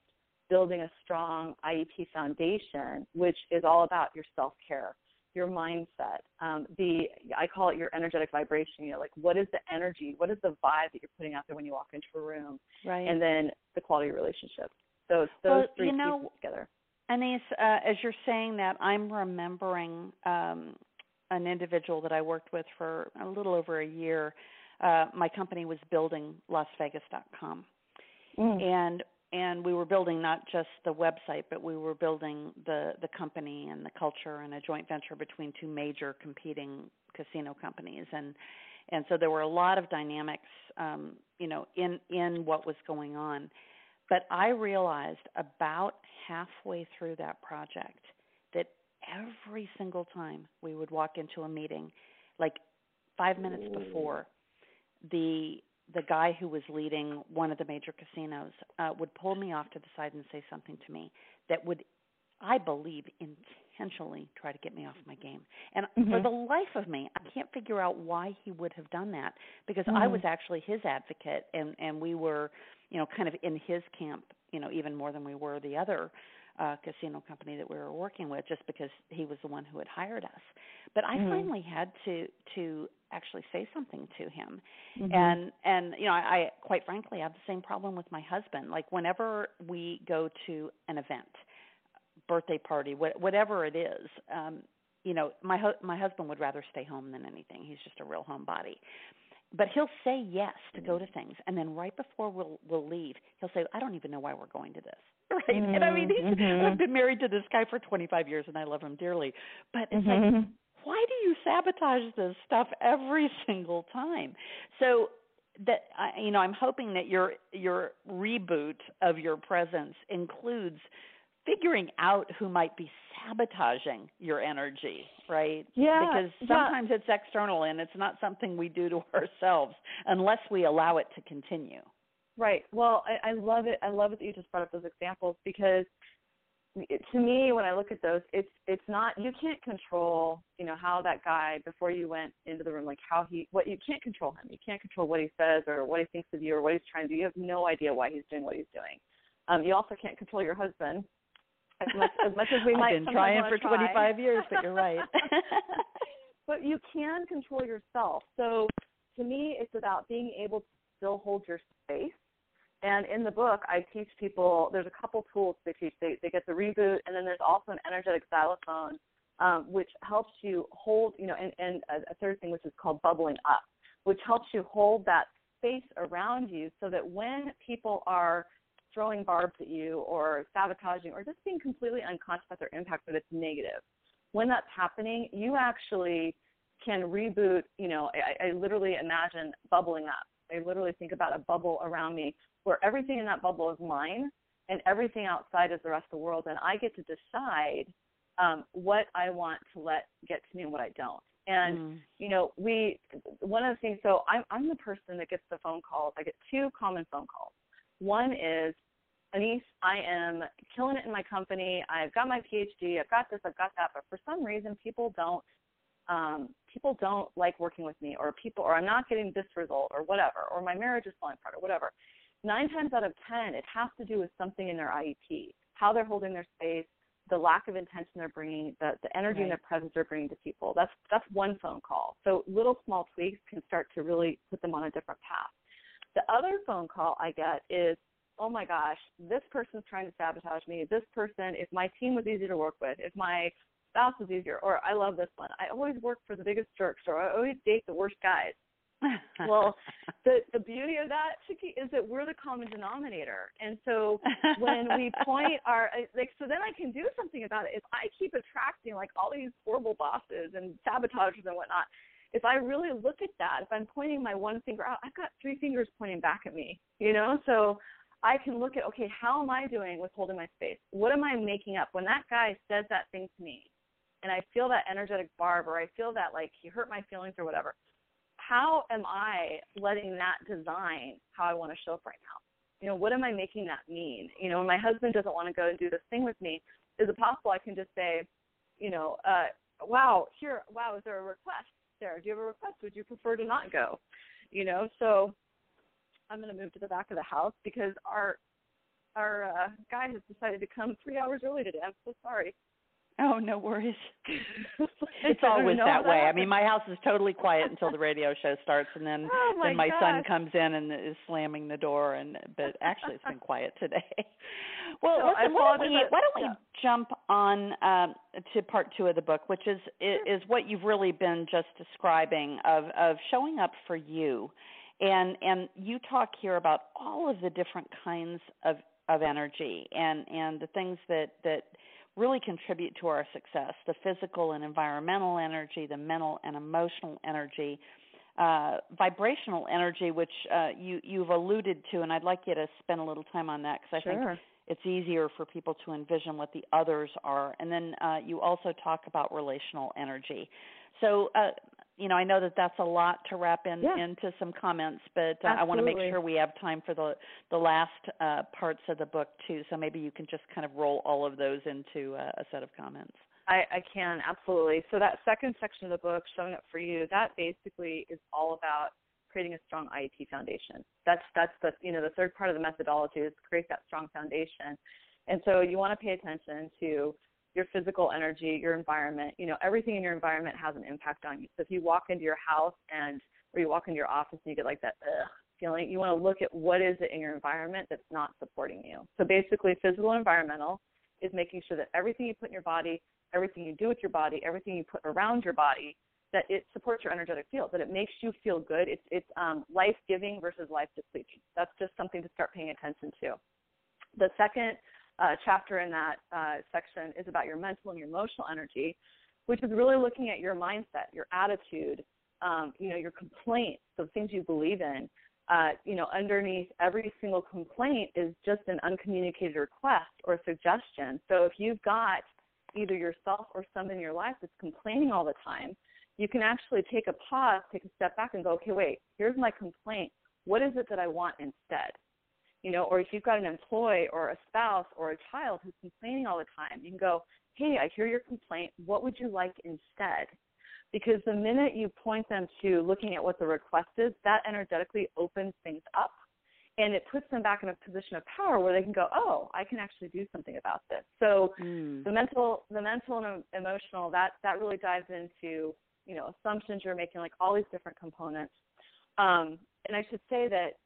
building a strong IEP foundation, which is all about your self care, your mindset. Um, the I call it your energetic vibration. You know, like what is the energy? What is the vibe that you're putting out there when you walk into a room? Right. And then the quality of relationships. So those well, three you know, pieces together. Anese, uh, as you're saying that, I'm remembering um, an individual that I worked with for a little over a year. Uh, my company was building LasVegas.com, mm. and and we were building not just the website, but we were building the the company and the culture and a joint venture between two major competing casino companies. And and so there were a lot of dynamics um, you know in in what was going on. But I realized about halfway through that project that every single time we would walk into a meeting, like five minutes before, the the guy who was leading one of the major casinos uh, would pull me off to the side and say something to me that would, I believe, intentionally try to get me off my game. And mm-hmm. for the life of me, I can't figure out why he would have done that because mm-hmm. I was actually his advocate, and and we were you know, kind of in his camp, you know, even more than we were the other uh, casino company that we were working with, just because he was the one who had hired us. But I mm-hmm. finally had to to actually say something to him, mm-hmm. and and you know, I, I quite frankly have the same problem with my husband. Like whenever we go to an event, birthday party, wh- whatever it is. Um, you know, my hu- my husband would rather stay home than anything. He's just a real homebody but he'll say yes to go to things and then right before we'll we'll leave he'll say i don't even know why we're going to this <laughs> right mm-hmm. and i mean he's mm-hmm. i've been married to this guy for 25 years and i love him dearly but it's mm-hmm. like why do you sabotage this stuff every <laughs> single time so that I, you know i'm hoping that your your reboot of your presence includes figuring out who might be sabotaging your energy, right? Yeah. Because sometimes yeah. it's external and it's not something we do to <laughs> ourselves unless we allow it to continue. Right. Well, I, I love it. I love it that you just brought up those examples because it, to me, when I look at those, it's it's not you can't control you know how that guy before you went into the room like how he what you can't control him. You can't control what he says or what he thinks of you or what he's trying to do. You have no idea why he's doing what he's doing. Um, you also can't control your husband as much as much as we <laughs> might. I've been trying for try. 25 years, but you're right. <laughs> <laughs> but you can control yourself. So to me, it's about being able to still hold your space. And in the book, I teach people. There's a couple tools they teach. They they get the reboot, and then there's also an energetic xylophone, um, which helps you hold. You know, and and a, a third thing which is called bubbling up, which helps you hold that space around you so that when people are throwing barbs at you or sabotaging or just being completely unconscious about their impact, but it's negative. When that's happening, you actually can reboot. You know, I, I literally imagine bubbling up. I literally think about a bubble around me where everything in that bubble is mine and everything outside is the rest of the world. And I get to decide um, what I want to let get to me and what I don't. And mm. you know, we one of the things. So I'm I'm the person that gets the phone calls. I get two common phone calls. One is, Anese, I am killing it in my company. I've got my PhD. I've got this. I've got that. But for some reason, people don't um, people don't like working with me, or people, or I'm not getting this result, or whatever, or my marriage is falling apart, or whatever. Nine times out of ten, it has to do with something in their IEP, how they're holding their space, the lack of intention they're bringing, the, the energy right. and the presence they're bringing to people. That's that's one phone call. So little small tweaks can start to really put them on a different path. The other phone call I get is, oh my gosh, this person's trying to sabotage me. This person, if my team was easy to work with, if my spouse was easier, or I love this one. I always work for the biggest jerks, or I always date the worst guys. <laughs> well, the the beauty of that, Chicke, is that we're the common denominator, and so when we <laughs> point our like, so then I can do something about it. If I keep attracting like all these horrible bosses and sabotagers and whatnot, if I really look at that, if I'm pointing my one finger out, I've got three fingers pointing back at me, you know? So I can look at, okay, how am I doing with holding my space? What am I making up? When that guy says that thing to me and I feel that energetic barb or I feel that like he hurt my feelings or whatever, how am I letting that design how I want to show up right now? You know, what am I making that mean? You know, when my husband doesn't want to go and do this thing with me, is it possible I can just say, you know, uh, wow, here, wow, is there a request? There? Do you have a request? Would you prefer to not go? You know, so I'm going to move to the back of the house because our our uh, guy has decided to come three hours early today. I'm so sorry. Oh, no worries. <laughs> it's always that way. I mean, my house is totally quiet until the radio show starts, and then <laughs> oh my then my gosh. son comes in and is slamming the door. And but actually, it's been <laughs> quiet today. <laughs> Well, so listen, why don't we why don't we yeah. jump on um, to part two of the book, which is is what you've really been just describing of of showing up for you, and and you talk here about all of the different kinds of of energy and and the things that that really contribute to our success the physical and environmental energy the mental and emotional energy uh, vibrational energy which uh, you you've alluded to and I'd like you to spend a little time on that because I sure. think it's easier for people to envision what the others are and then uh, you also talk about relational energy so uh, you know, I know that that's a lot to wrap in yeah. into some comments, but uh, I want to make sure we have time for the the last uh, parts of the book too. So maybe you can just kind of roll all of those into uh, a set of comments. I, I can absolutely. So that second section of the book, showing up for you, that basically is all about creating a strong IEP foundation. That's that's the you know the third part of the methodology is create that strong foundation. And so you want to pay attention to your physical energy, your environment. You know, everything in your environment has an impact on you. So if you walk into your house and or you walk into your office and you get like that ugh feeling, you want to look at what is it in your environment that's not supporting you. So basically, physical and environmental is making sure that everything you put in your body, everything you do with your body, everything you put around your body, that it supports your energetic field, that it makes you feel good. It's it's um, life giving versus life depleting. That's just something to start paying attention to. The second uh, chapter in that uh, section is about your mental and your emotional energy, which is really looking at your mindset, your attitude, um, you know, your complaints, the things you believe in. Uh, you know, underneath every single complaint is just an uncommunicated request or suggestion. So if you've got either yourself or someone in your life that's complaining all the time, you can actually take a pause, take a step back, and go, okay, wait, here's my complaint. What is it that I want instead? You know, or if you've got an employee or a spouse or a child who's complaining all the time, you can go, hey, I hear your complaint. What would you like instead? Because the minute you point them to looking at what the request is, that energetically opens things up and it puts them back in a position of power where they can go, oh, I can actually do something about this. So mm. the mental, the mental and emotional, that that really dives into you know assumptions you're making, like all these different components. Um, and I should say that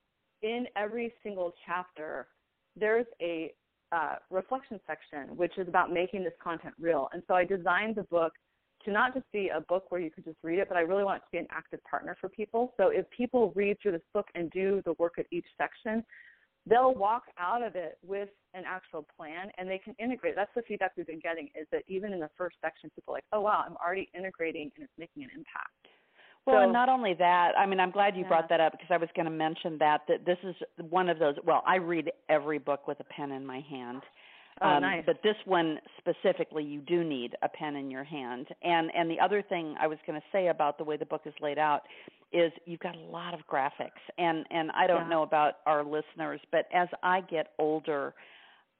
in every single chapter, there's a uh, reflection section, which is about making this content real. And so I designed the book to not just be a book where you could just read it, but I really want it to be an active partner for people. So if people read through this book and do the work at each section, they'll walk out of it with an actual plan and they can integrate. That's the feedback we've been getting is that even in the first section, people are like, oh wow, I'm already integrating and it's making an impact. Well, so, and not only that, I mean, I'm glad you yeah. brought that up because I was going to mention that that this is one of those. Well, I read every book with a pen in my hand. Oh, um, nice. But this one specifically, you do need a pen in your hand. And and the other thing I was going to say about the way the book is laid out is you've got a lot of graphics. And and I don't yeah. know about our listeners, but as I get older,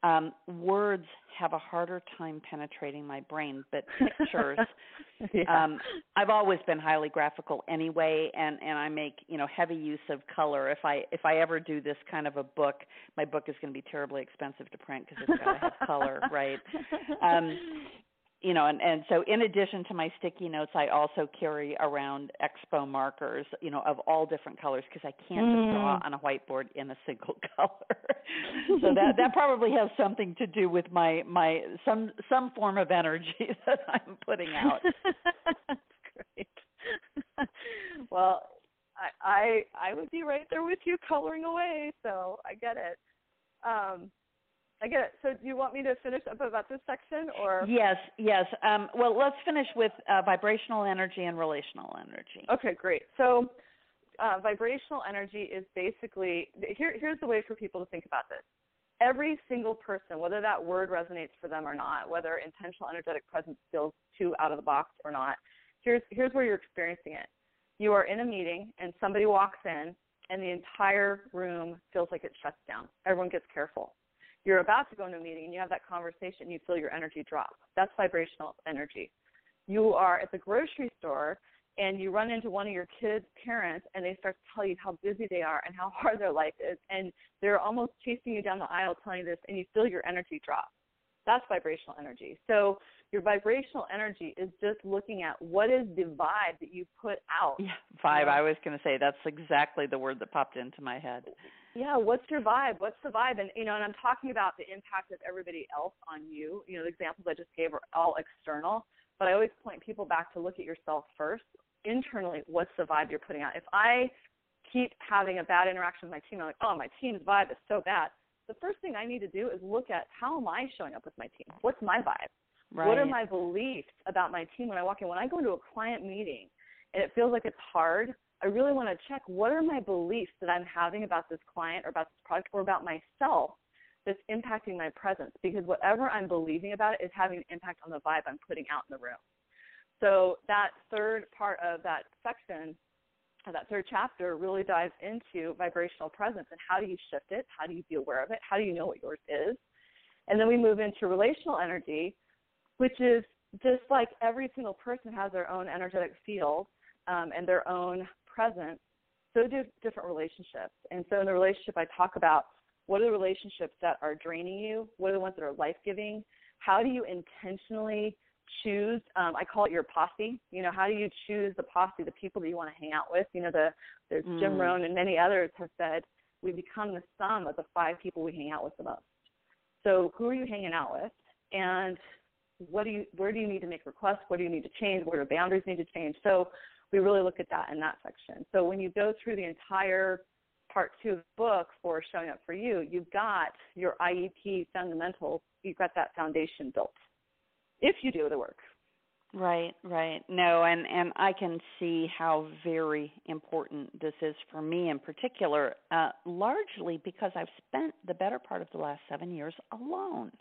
um, words have a harder time penetrating my brain, but <laughs> pictures. yeah. um, I've always been highly graphical anyway, and and I make you know heavy use of color. If I if I ever do this kind of a book, my book is going to be terribly expensive to print because it's got to have color, right? <laughs> Um, you know, and, and so in addition to my sticky notes, I also carry around expo markers, you know, of all different colors because I can't mm. just draw on a whiteboard in a single <laughs> color. <laughs> so that that probably has something to do with my my some some form of energy <laughs> that I'm putting out. That's great. well, I, I I would be right there with you coloring away, so I get it. Um, I get it. So do you want me to finish up about this section or? Yes, yes. Um, well, let's finish with uh, vibrational energy and relational energy. Okay, great. So uh, vibrational energy is basically here. Here's the way for people to think about this. Every single person, whether that word resonates for them or not, whether intentional energetic presence feels too out of the box or not, here's here's where you're experiencing it. You are in a meeting and somebody walks in and the entire room feels like it shuts down. Everyone gets careful you're about to go into a meeting and you have that conversation, you feel your energy drop. That's vibrational energy. You are at the grocery store and you run into one of your kids' parents and they start to tell you how busy they are and how <laughs> hard their life is and they're almost chasing you down the aisle telling you this and you feel your energy drop. That's vibrational energy. So your vibrational energy is just looking at what is the vibe that you put out. Yeah, vibe. I was going to say that's exactly the word that popped into my head. Yeah, what's your vibe? What's the vibe? And you know, and I'm talking about the impact of everybody else on you. You know, the examples I just gave are all external, but I always point people back to look at yourself first. Internally, what's the vibe you're putting out? If I keep having a bad interaction with my team, I'm like, oh, my team's vibe is so bad. The first thing I need to do is look at how am I showing up with my team? What's my vibe? Right. What are my beliefs about my team when I walk in? When I go into a client meeting and it feels like it's hard, I really want to check what are my beliefs that I'm having about this client or about this product or about myself that's impacting my presence because whatever I'm believing about it is having an impact on the vibe I'm putting out in the room. So that third part of that section, that third chapter really dives into vibrational presence and how do you shift it? How do you be aware of it? How do you know what yours is? And then we move into relational energy, which is just like every single person has their own energetic field um, and their own presence, so do different relationships. And so in the relationship, I talk about what are the relationships that are draining you? What are the ones that are life giving? How do you intentionally choose? Um, I call it your posse. You know, how do you choose the posse, the people that you want to hang out with? You know, the there's mm. Jim Rohn and many others have said we become the sum of the five people we hang out with the most. So who are you hanging out with? And what do you where do you need to make requests? What do you need to change? Where do boundaries need to change? So we really look at that in that section. So when you go through the entire part two of the book for showing up for you, you've got your IEP fundamentals, you've got that foundation built. If you do the work. Right, right. No, and and I can see how very important this is for me in particular, uh, largely because I've spent the better part of the last seven years alone.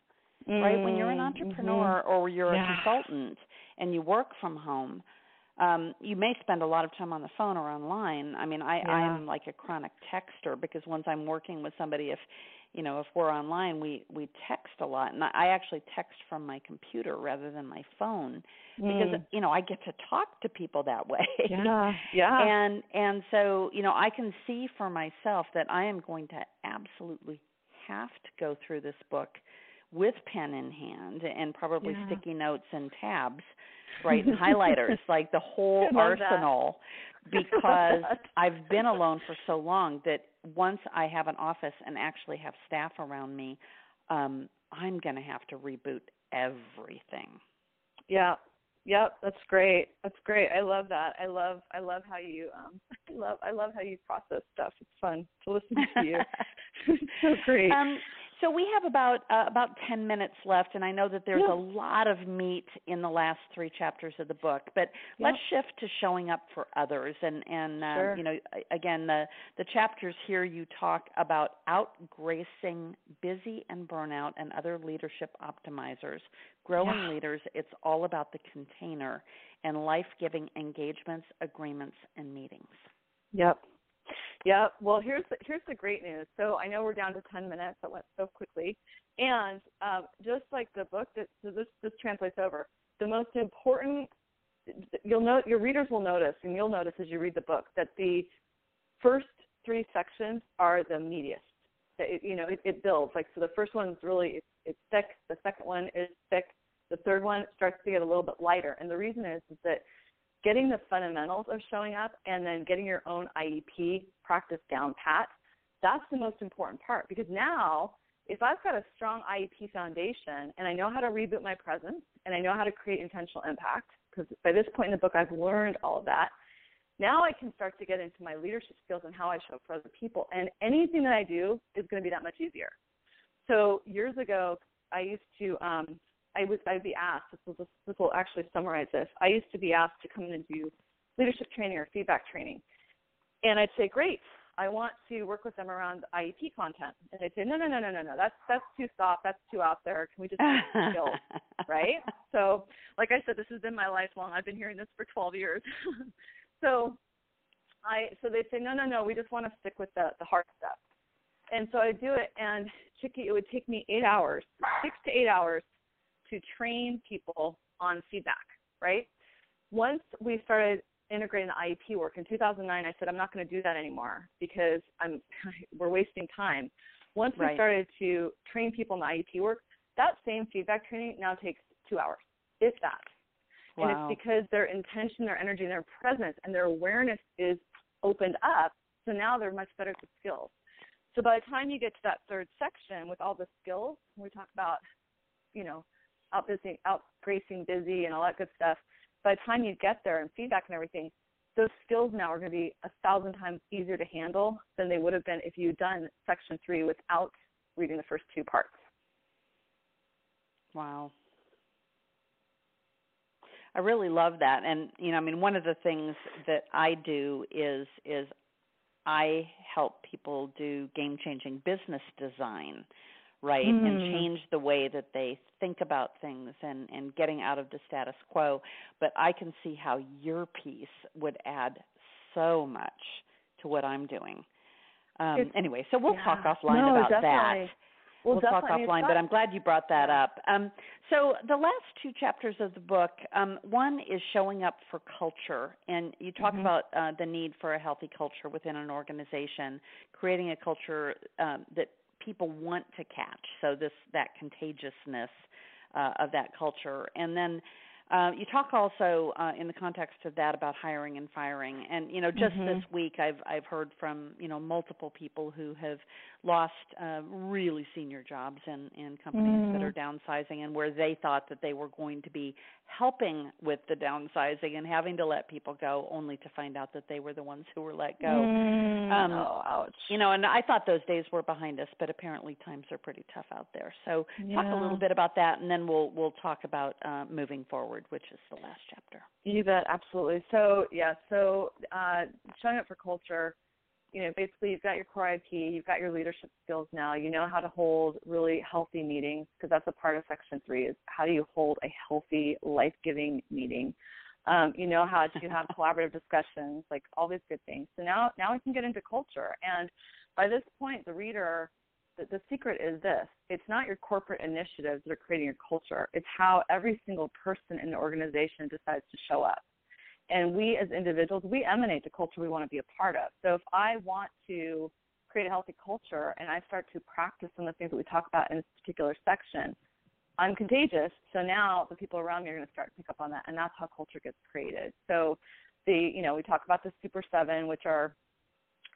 Mm, right, when you're an mm, entrepreneur mm-hmm. or you're yeah. a consultant and you work from home, um you may spend a lot of time on the phone or online i mean i yeah. i'm like a chronic texter because once i'm working with somebody if you know if we're online we we text a lot. And i actually text from my computer rather than my phone because mm. you know i get to talk to people that way. Yeah. <laughs> Yeah. And and so you know i can see for myself that i am going to absolutely have to go through this book with pen in hand and probably yeah. sticky notes and tabs right? <laughs> And highlighters like the <laughs> whole arsenal because I've been alone for so long that once I have an office and actually have staff around me um I'm going to have to reboot everything. Yeah. Yep, that's great. That's great. I love that. I love I love how you um <laughs> I love I love how you process stuff. It's fun to listen to you. <laughs> <laughs> so great. Um so we have about uh, about 10 minutes left and I know that there's yeah. a lot of meat in the last 3 chapters of the book, but yeah. let's shift to showing up for others and and uh, sure. you know again the the chapters here you talk about outgracing busy and burnout and other leadership optimizers. Growing yeah. leaders, it's all about the container and life-giving engagements, agreements and meetings. Yep. Yeah. Well, here's the, here's the great news. So I know we're down to 10 minutes. That went so quickly. And um, just like the book that this this translates over, the most important you'll note your readers will notice, and you'll notice as you read the book that the first three sections are the meatiest. It, you know, it, it builds. Like so, the first one is really it's thick. The second one is thick. The third one starts to get a little bit lighter. And the reason is is that getting the fundamentals of showing up and then getting your own IEP practice down pat, that's the most important part because now if I've got a strong IEP foundation and I know how to reboot my presence and I know how to create intentional impact, because by this point in the book I've learned all of that, now I can start to get into my leadership skills and how I show up for other people. And anything that I do is going to be that much easier. So years ago, I used to um, I was I'd be asked. This will this will actually summarize this. I used to be asked to come in and do leadership training or feedback training, and I'd say, "Great, I want to work with them around IEP content." And they'd say, "No, no, no, no, no, no. That's that's too soft. That's too out there. Can we just skills, <laughs> right?" So, like I said, this has been my lifelong. I've been hearing this for 12 years. <laughs> so, I so they'd say, "No, no, no. We just want to stick with the the hard stuff." And so I do it, and Chicke, it would take me eight hours, six to eight hours to train people on feedback, right? Once we started integrating the IEP work in 2009, I said I'm not going to do that anymore because I'm <laughs> we're wasting time. Once we started to train people in the IEP work, that same feedback training now takes two hours, if that. Wow. And it's because their intention, their energy, their presence, and their awareness is opened up. So now they're much better at the skills. So by the time you get to that third section with all the skills, we talk about, you know, out busy, out gracing busy and all that good stuff. By the time you get there and feedback and everything, those skills now are going to be a thousand times easier to handle than they would have been if you'd done section three without reading the first two parts. Wow. I really love that. And you know, I mean one of the things that I do is is I help people do game-changing business design, right? Mm. And change the way that they think about things and and getting out of the status quo. But I can see how your piece would add so much to what I'm doing. Um, anyway, so we'll yeah. talk offline no, about definitely. that. We'll, we'll talk offline, but I'm glad you brought that up. Um, so the last two chapters of the book, um, one is showing up for culture, and you talk mm-hmm. about uh, the need for a healthy culture within an organization, creating a culture um, that people want to catch. So this that contagiousness uh, of that culture, and then uh, you talk also uh, in the context of that about hiring and firing, and you know, just mm-hmm. this week I've I've heard from you know multiple people who have lost uh, really senior jobs in in companies mm. that are downsizing, and where they thought that they were going to be helping with the downsizing and having to let people go, only to find out that they were the ones who were let go. Mm. Um, oh, ouch! You know, and I thought those days were behind us, but apparently times are pretty tough out there. So yeah. talk a little bit about that, and then we'll we'll talk about uh, moving forward, which is the last chapter. You bet, absolutely. So yeah, so uh, showing up for culture you know, basically you've got your core IEP, you've got your leadership skills now. You know how to hold really healthy meetings because that's a part of Section Three is how do you hold a healthy, life-giving meeting. Um, you know how to have <laughs> collaborative discussions, like all these good things. So now, now we can get into culture. And by this point, the reader, the, the secret is this: it's not your corporate initiatives that are creating your culture. It's how every single person in the organization decides to show up and we as individuals we emanate the culture we want to be a part of. So if i want to create a healthy culture and i start to practice some of the things that we talk about in this particular section i'm contagious. So now the people around me are going to start to pick up on that and that's how culture gets created. So the you know we talk about the super seven which are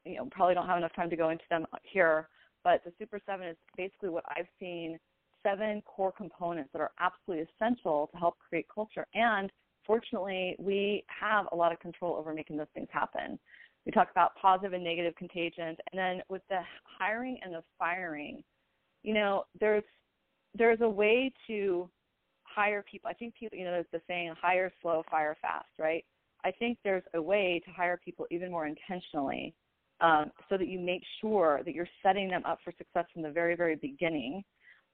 you know probably don't have enough time to go into them here but the super seven is basically what i've seen seven core components that are absolutely essential to help create culture. And fortunately, we have a lot of control over making those things happen. We talk about positive and negative contagions, and then with the hiring and the firing, you know, there's there's a way to hire people. I think people, you know, there's the saying, hire slow, fire fast, right? I think there's a way to hire people even more intentionally um, so that you make sure that you're setting them up for success from the very, very beginning.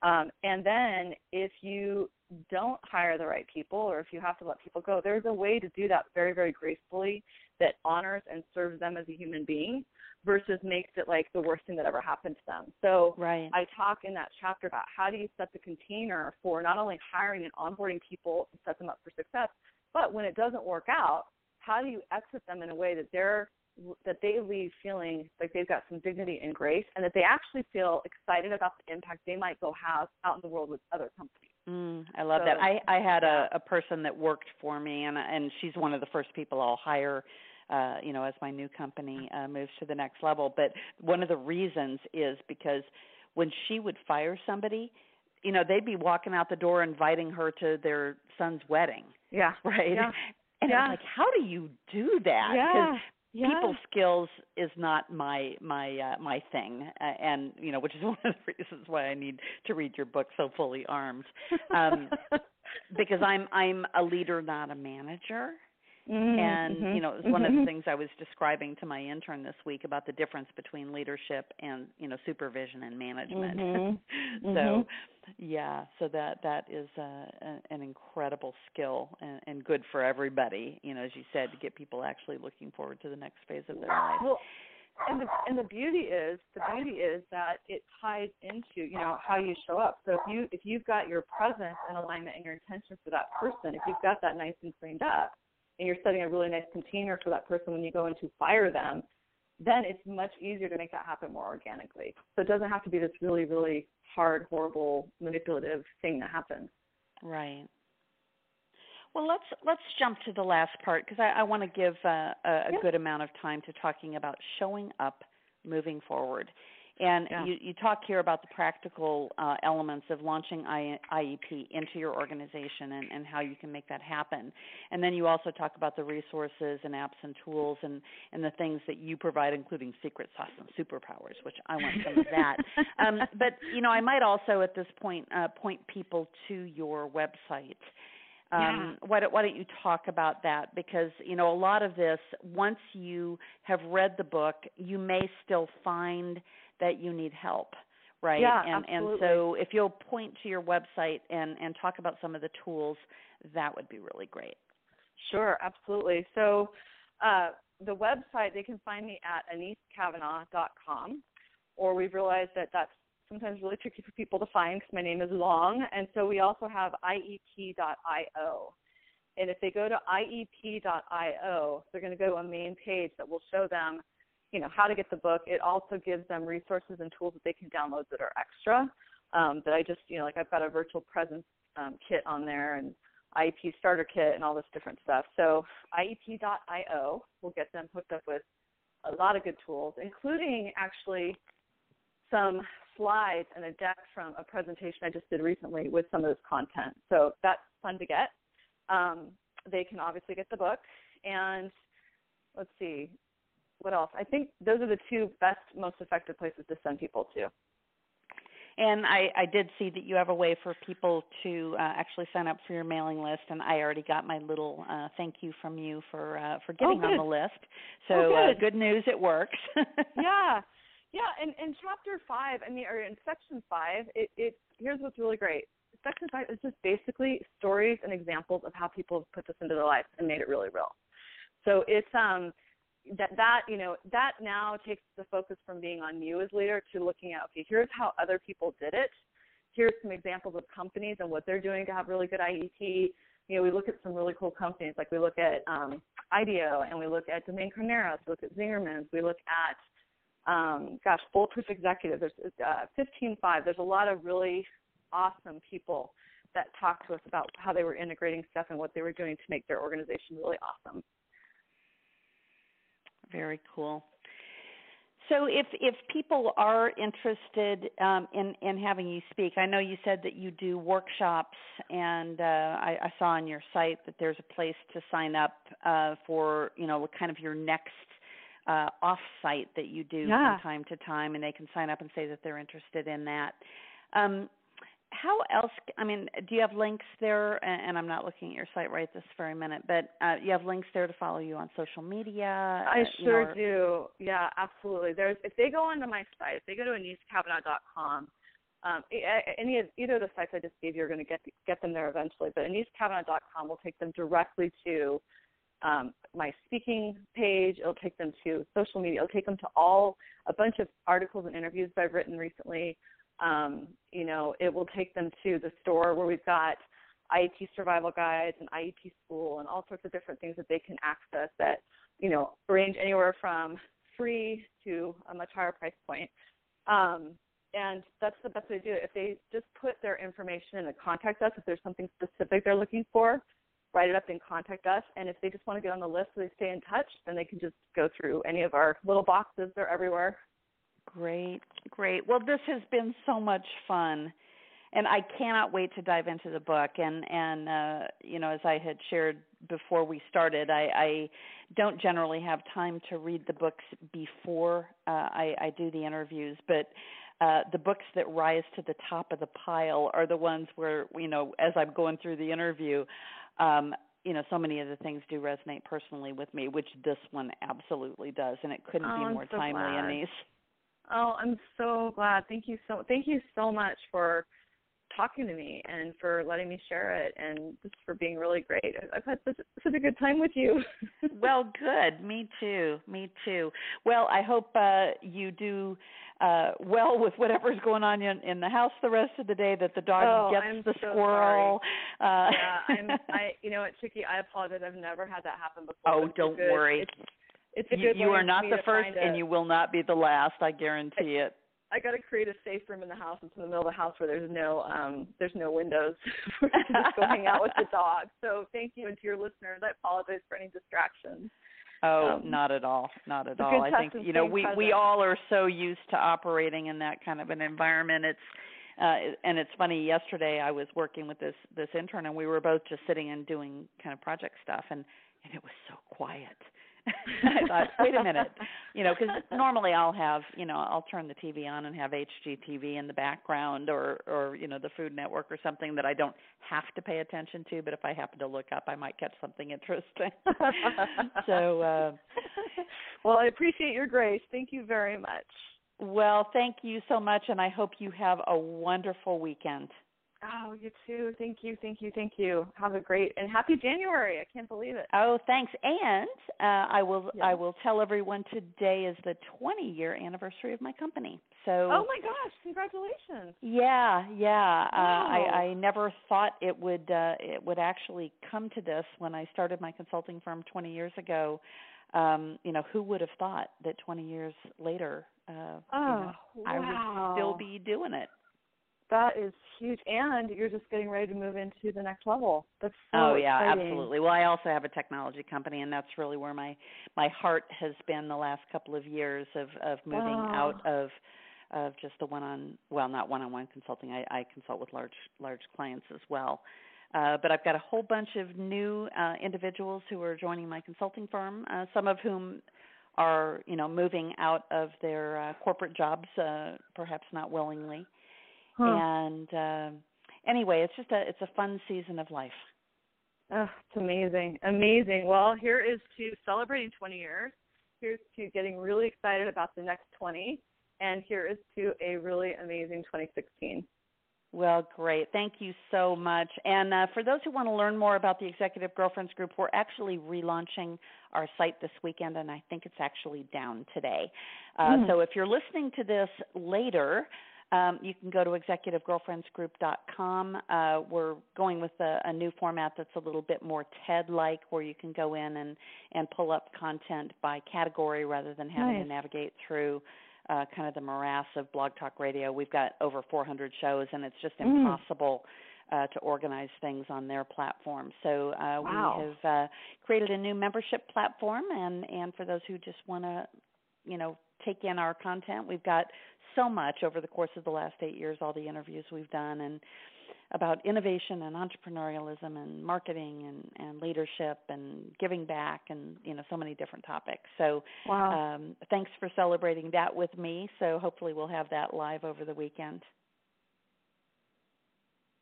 Um, and then if you don't hire the right people or if you have to let people go, there's a way to do that very, very gracefully that honors and serves them as a human being versus makes it like the worst thing that ever happened to them. So right. I talk in that chapter about how do you set the container for not only hiring and onboarding people to set them up for success, but when it doesn't work out, how do you exit them in a way that they're that they leave feeling like they've got some dignity and grace and that they actually feel excited about the impact they might go have out in the world with other companies. Mm, I love so, that. I I had a a person that worked for me and and she's one of the first people I'll hire uh you know as my new company uh moves to the next level, but one of the reasons is because when she would fire somebody, you know, they'd be walking out the door inviting her to their son's wedding. Yeah. <laughs> Right? Yeah. And yeah. was like, how do you do that? Yeah yeah. people skills is not my my uh, my thing uh, and you know which is <laughs> one of the reasons why I need to read your book so fully armed um <laughs> because I'm I'm a leader not a manager mm-hmm, and mm-hmm, you know it was mm-hmm. one of the things I was describing to my intern this week about the difference between leadership and you know supervision and management <laughs> so Mm-hmm. yeah so that that is uh, a, an incredible skill and, and good for everybody you know as you said to get people actually looking forward to the next phase of their life well and the and the beauty is the beauty is that it ties into you know how you show up so if you if you've got your presence and alignment and your intention for that person if you've got that nice and cleaned up and you're setting a really nice container for that person when you go in to fire them then it's much easier to make that happen more organically. So it doesn't have to be this really, really hard, horrible, manipulative thing that happens. Right. Well, let's let's jump to the last part because I, I want to give uh, a, a yeah. good amount of time to talking about showing up, moving forward. And yeah. you, you talk here about the practical uh, elements of launching I, IEP into your organization and, and how you can make that happen. And then you also talk about the resources and apps and tools and, and the things that you provide, including secret sauce and superpowers, which I want some of that. <laughs> um, but you know, I might also at this point uh, point people to your website. Um, yeah. why, don't, why don't you talk about that? Because you know a lot of this, once you have read the book, you may still find that you need help right? Yeah, and absolutely. and so if you'll point to your website and and talk about some of the tools that would be really great. Sure absolutely. So uh, the website they can find me at anesecavanaugh.com or we've realized that that's sometimes really tricky for people to find because my name is long. And so we also have iep.io and if they go to iep.io they're going to go to a main page that will show them you know how to get the book. It also gives them resources and tools that they can download that are extra. Um, that I just you know like I've got a virtual presence um, kit on there and IEP starter kit and all this different stuff. So IEP.io will get them hooked up with a lot of good tools, including actually some slides and a deck from a presentation I just did recently with some of this content. So that's fun to get. Um, they can obviously get the book and let's see what else? I think those are the two best, most effective places to send people to. And I, I did see that you have a way for people to uh, actually sign up for your mailing list, and I already got my little uh, thank you from you for uh, for getting oh, on the list. So oh, good. Uh, good news, it works. <laughs> yeah, yeah. And in chapter five, I mean, or in section five, it, it here's what's really great. Section five is just basically stories and examples of how people have put this into their lives and made it really real. So it's um that that you know that now takes the focus from being on you as leader to looking at okay here's how other people did it. Here's some examples of companies and what they're doing to have really good IEP you know we look at some really cool companies like we look at um, IDEO and we look at Domain Carneros we look at Zingerman's we look at um, gosh Foolproof Executive. There's uh, 15.5 there's a lot of really awesome people that talk to us about how they were integrating stuff and what they were doing to make their organization really awesome very cool. So if if people are interested um, in in having you speak, I know you said that you do workshops, and uh, I, I saw on your site that there's a place to sign up uh, for you know kind of your next uh, off site that you do yeah. from time to time, and they can sign up and say that they're interested in that. Um, how else i mean do you have links there and i'm not looking at your site right this very minute but uh, you have links there to follow you on social media i uh, sure know, do yeah absolutely there's if they go onto my site if they go to anesecavanaugh.com um, any of either of the sites I just gave you are going to get get them there eventually. But anesecavanaugh.com will take them directly to um, my speaking page. It'll take them to social media. It'll take them to all a bunch of articles and interviews that I've written recently. Um, you know, it will take them to the store where we've got IEP survival guides and IEP school and all sorts of different things that they can access that, you know, range anywhere from free to a much higher price point. Um, and that's the best way to do it. If they just put their information in and contact us, if there's something specific they're looking for, write it up and contact us. And if they just want to get on the list so they stay in touch, then they can just go through any of our little boxes. They're everywhere. Great, great. Well, this has been so much fun, and I cannot wait to dive into the book. And and uh, you know, as I had shared before we started, I, I don't generally have time to read the books before uh, I, I do the interviews, but. Uh, the books that rise to the top of the pile are the ones where you know as i'm going through the interview um, you know so many of the things do resonate personally with me which this one absolutely does and it couldn't oh, be more so timely glad. Anese. Oh, I'm so glad. Thank you so thank you so much for talking to me and for letting me share it and just for being really great. I've had such, such a good time with you. <laughs> well, good. Me too. Me too. Well, I hope uh, you do uh well with whatever's going on in, in the house the rest of the day that the dog oh, gets I'm the so squirrel. Sorry. Uh yeah, I'm <laughs> I you know what, Chicke, I apologize. I've never had that happen before. Oh, don't good. worry. It's, it's a you, good you are not the first, a- and you will not be the last. I guarantee it. I got to create a safe room in the house. It's in the middle of the house where there's no um there's no windows <laughs> for you to just go hang out with the dog. So thank you, and to your listeners, I apologize for any distractions. Oh, Um, not at all, not at all. I think you know we we all are so used to operating in that kind of an environment. It's uh and it's funny. Yesterday, I was working with this this intern, and we were both just sitting and doing kind of project stuff, and and it was so quiet. <laughs> I thought, wait a minute, you know, because normally I'll have, you know, I'll turn the TV on and have HGTV in the background, or, or you know, the Food Network or something that I don't have to pay attention to. But if I happen to look up, I might catch something interesting. <laughs> so, uh, well, I appreciate your grace. Thank you very much. well, thank you so much, and I hope you have a wonderful weekend. Oh, you too. Thank you, thank you, thank you. Have a great and happy January. I can't believe it. Oh, thanks. And uh, I will. I will tell everyone today is the 20 year anniversary of my company. So Oh my gosh! Congratulations. Yeah, yeah. Uh, Wow. I, I never thought it would uh, it would actually come to this when I started my consulting firm 20 years ago. Um, you know, who would have thought that 20 years later, uh, you know, Oh, I would still be doing it. That is huge, and you're just getting ready to move into the next level. That's so oh yeah, exciting. absolutely. Well, I also have a technology company, and that's really where my my heart has been the last couple of years of of moving Wow. out of of just the one on well, not one on one consulting. I, I consult with large large clients as well. Uh, but I've got a whole bunch of new uh, individuals who are joining my consulting firm. Uh, some of whom are you know moving out of their uh, corporate jobs, uh, perhaps not willingly. Huh. And uh, anyway, it's just a it's a fun season of life. Oh, it's amazing, amazing. Well, here is to celebrating 20 years. Here's to getting really excited about the next 20, and here is to a really amazing 2016. Well, great. Thank you so much. And uh, for those who want to learn more about the Executive Girlfriends Group, we're actually relaunching our site this weekend, and I think it's actually down today. Uh, Hmm. So if you're listening to this later, um, you can go to executivegirlfriendsgroup.com. Uh, we're going with a, a new format that's a little bit more TED-like, where you can go in and and pull up content by category rather than having to navigate through uh, kind of the morass of Blog Talk Radio. We've got over 400 shows, and it's just Mm. impossible uh, to organize things on their platform. So uh, Wow. we have uh, created a new membership platform, and and for those who just want to, you know, take in our content, we've got so much over the course of the last eight years, all the interviews we've done, and about innovation and entrepreneurialism and marketing and, and leadership and giving back and you know so many different topics. So Wow. um, thanks for celebrating that with me. So hopefully we'll have that live over the weekend.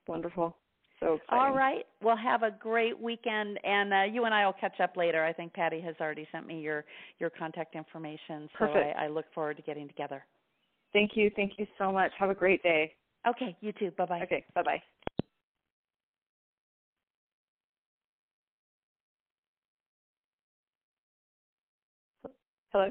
Wonderful. So exciting. All right. Well, have a great weekend, and uh, you and I will catch up later. I think Patty has already sent me your your contact information, so Perfect. I, I look forward to getting together. Thank you. Thank you so much. Have a great day. Okay. You too. Bye bye. Okay. Bye bye. Hello.